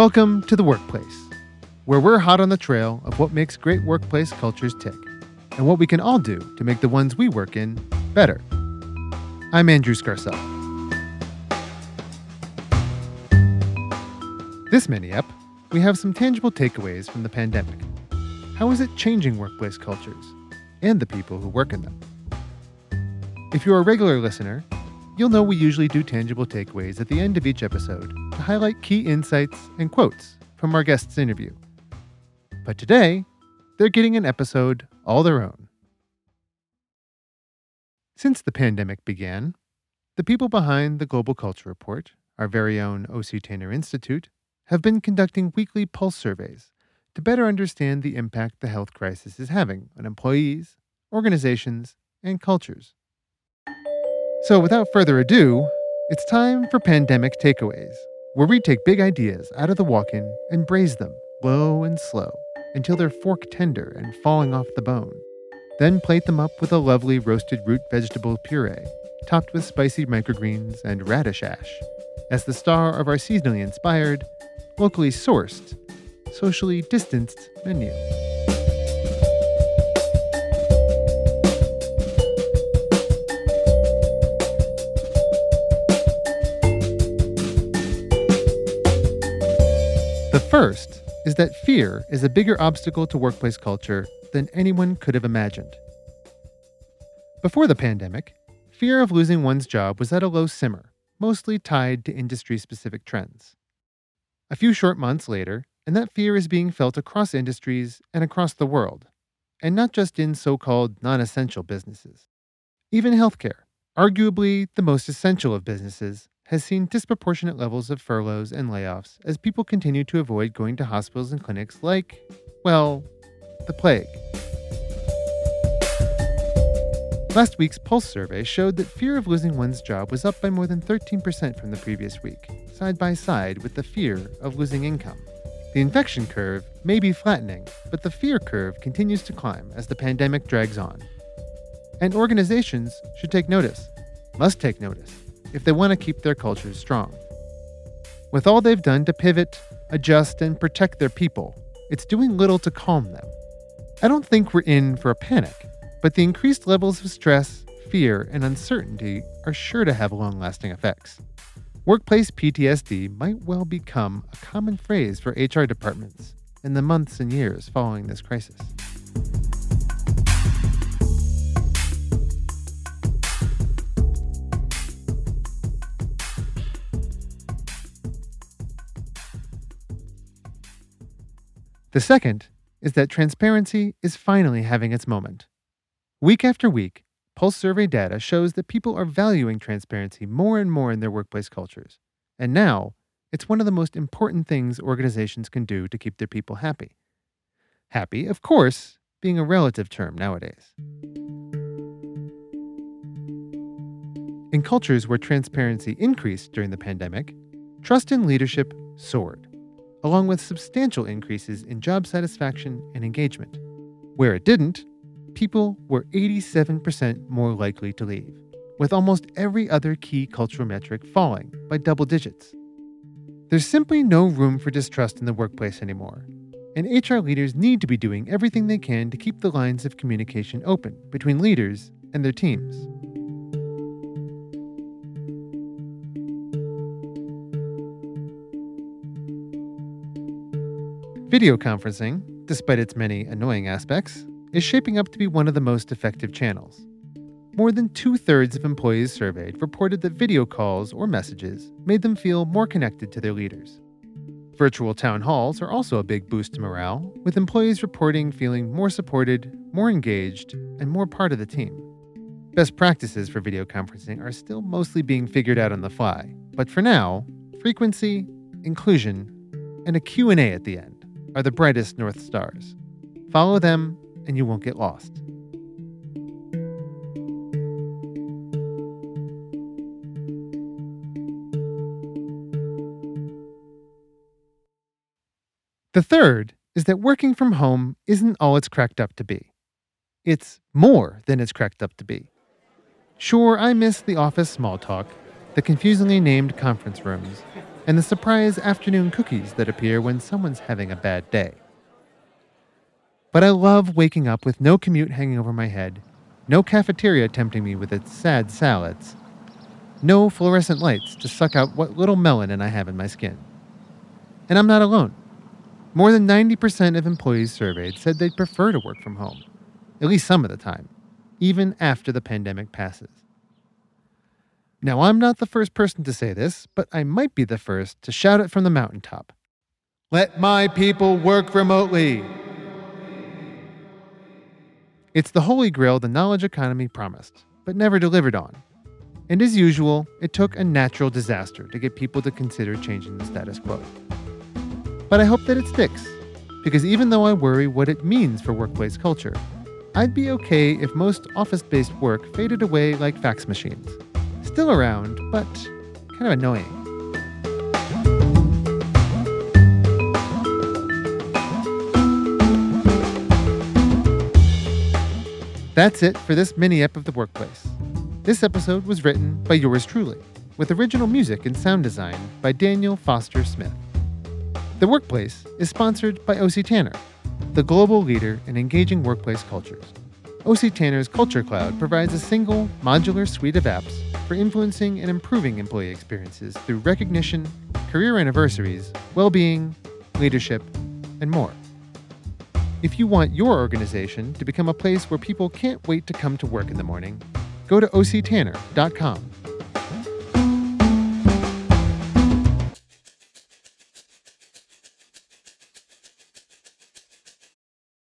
Welcome to the workplace, where we're hot on the trail of what makes great workplace cultures tick and what we can all do to make the ones we work in better. I'm Andrew Scarcell. This mini up, we have some tangible takeaways from the pandemic. How is it changing workplace cultures and the people who work in them? If you're a regular listener, you'll know we usually do tangible takeaways at the end of each episode to highlight key insights and quotes from our guest's interview. But today, they're getting an episode all their own. Since the pandemic began, the people behind the Global Culture Report, our very own O.C. Tanner Institute, have been conducting weekly pulse surveys to better understand the impact the health crisis is having on employees, organizations, and cultures. So, without further ado, it's time for Pandemic Takeaways, where we take big ideas out of the walk in and braise them low and slow until they're fork tender and falling off the bone. Then plate them up with a lovely roasted root vegetable puree, topped with spicy microgreens and radish ash, as the star of our seasonally inspired, locally sourced, socially distanced menu. First is that fear is a bigger obstacle to workplace culture than anyone could have imagined. Before the pandemic, fear of losing one's job was at a low simmer, mostly tied to industry specific trends. A few short months later, and that fear is being felt across industries and across the world, and not just in so called non essential businesses. Even healthcare, arguably the most essential of businesses, has seen disproportionate levels of furloughs and layoffs as people continue to avoid going to hospitals and clinics like, well, the plague. Last week's Pulse survey showed that fear of losing one's job was up by more than 13% from the previous week, side by side with the fear of losing income. The infection curve may be flattening, but the fear curve continues to climb as the pandemic drags on. And organizations should take notice, must take notice, if they want to keep their cultures strong. With all they've done to pivot, adjust, and protect their people, it's doing little to calm them. I don't think we're in for a panic, but the increased levels of stress, fear, and uncertainty are sure to have long lasting effects. Workplace PTSD might well become a common phrase for HR departments in the months and years following this crisis. The second is that transparency is finally having its moment. Week after week, Pulse survey data shows that people are valuing transparency more and more in their workplace cultures. And now, it's one of the most important things organizations can do to keep their people happy. Happy, of course, being a relative term nowadays. In cultures where transparency increased during the pandemic, trust in leadership soared along with substantial increases in job satisfaction and engagement. Where it didn't, people were 87% more likely to leave, with almost every other key cultural metric falling by double digits. There's simply no room for distrust in the workplace anymore, and HR leaders need to be doing everything they can to keep the lines of communication open between leaders and their teams. Video conferencing, despite its many annoying aspects, is shaping up to be one of the most effective channels. More than two thirds of employees surveyed reported that video calls or messages made them feel more connected to their leaders. Virtual town halls are also a big boost to morale, with employees reporting feeling more supported, more engaged, and more part of the team. Best practices for video conferencing are still mostly being figured out on the fly, but for now, frequency, inclusion, and a Q&A at the end are the brightest North Stars. Follow them, and you won't get lost. The third is that working from home isn't all it's cracked up to be. It's more than it's cracked up to be. Sure, I miss the office small talk, the confusingly named conference rooms, and the surprise afternoon cookies that appear when someone's having a bad day. But I love waking up with no commute hanging over my head, no cafeteria tempting me with its sad salads, no fluorescent lights to suck out what little melanin I have in my skin. And I'm not alone. More than 90% of employees surveyed said they'd prefer to work from home, at least some of the time, even after the pandemic passes. Now, I'm not the first person to say this, but I might be the first to shout it from the mountaintop. Let my people work remotely. It's the holy grail the knowledge economy promised, but never delivered on. And as usual, it took a natural disaster to get people to consider changing the status quo. But I hope that it sticks, because even though I worry what it means for workplace culture, I'd be okay if most office based work faded away like fax machines. Still around, but kind of annoying. That's it for this mini ep of The Workplace. This episode was written by yours truly, with original music and sound design by Daniel Foster Smith. The Workplace is sponsored by OC Tanner, the global leader in engaging workplace cultures. OC Tanner's Culture Cloud provides a single, modular suite of apps for influencing and improving employee experiences through recognition, career anniversaries, well being, leadership, and more. If you want your organization to become a place where people can't wait to come to work in the morning, go to octanner.com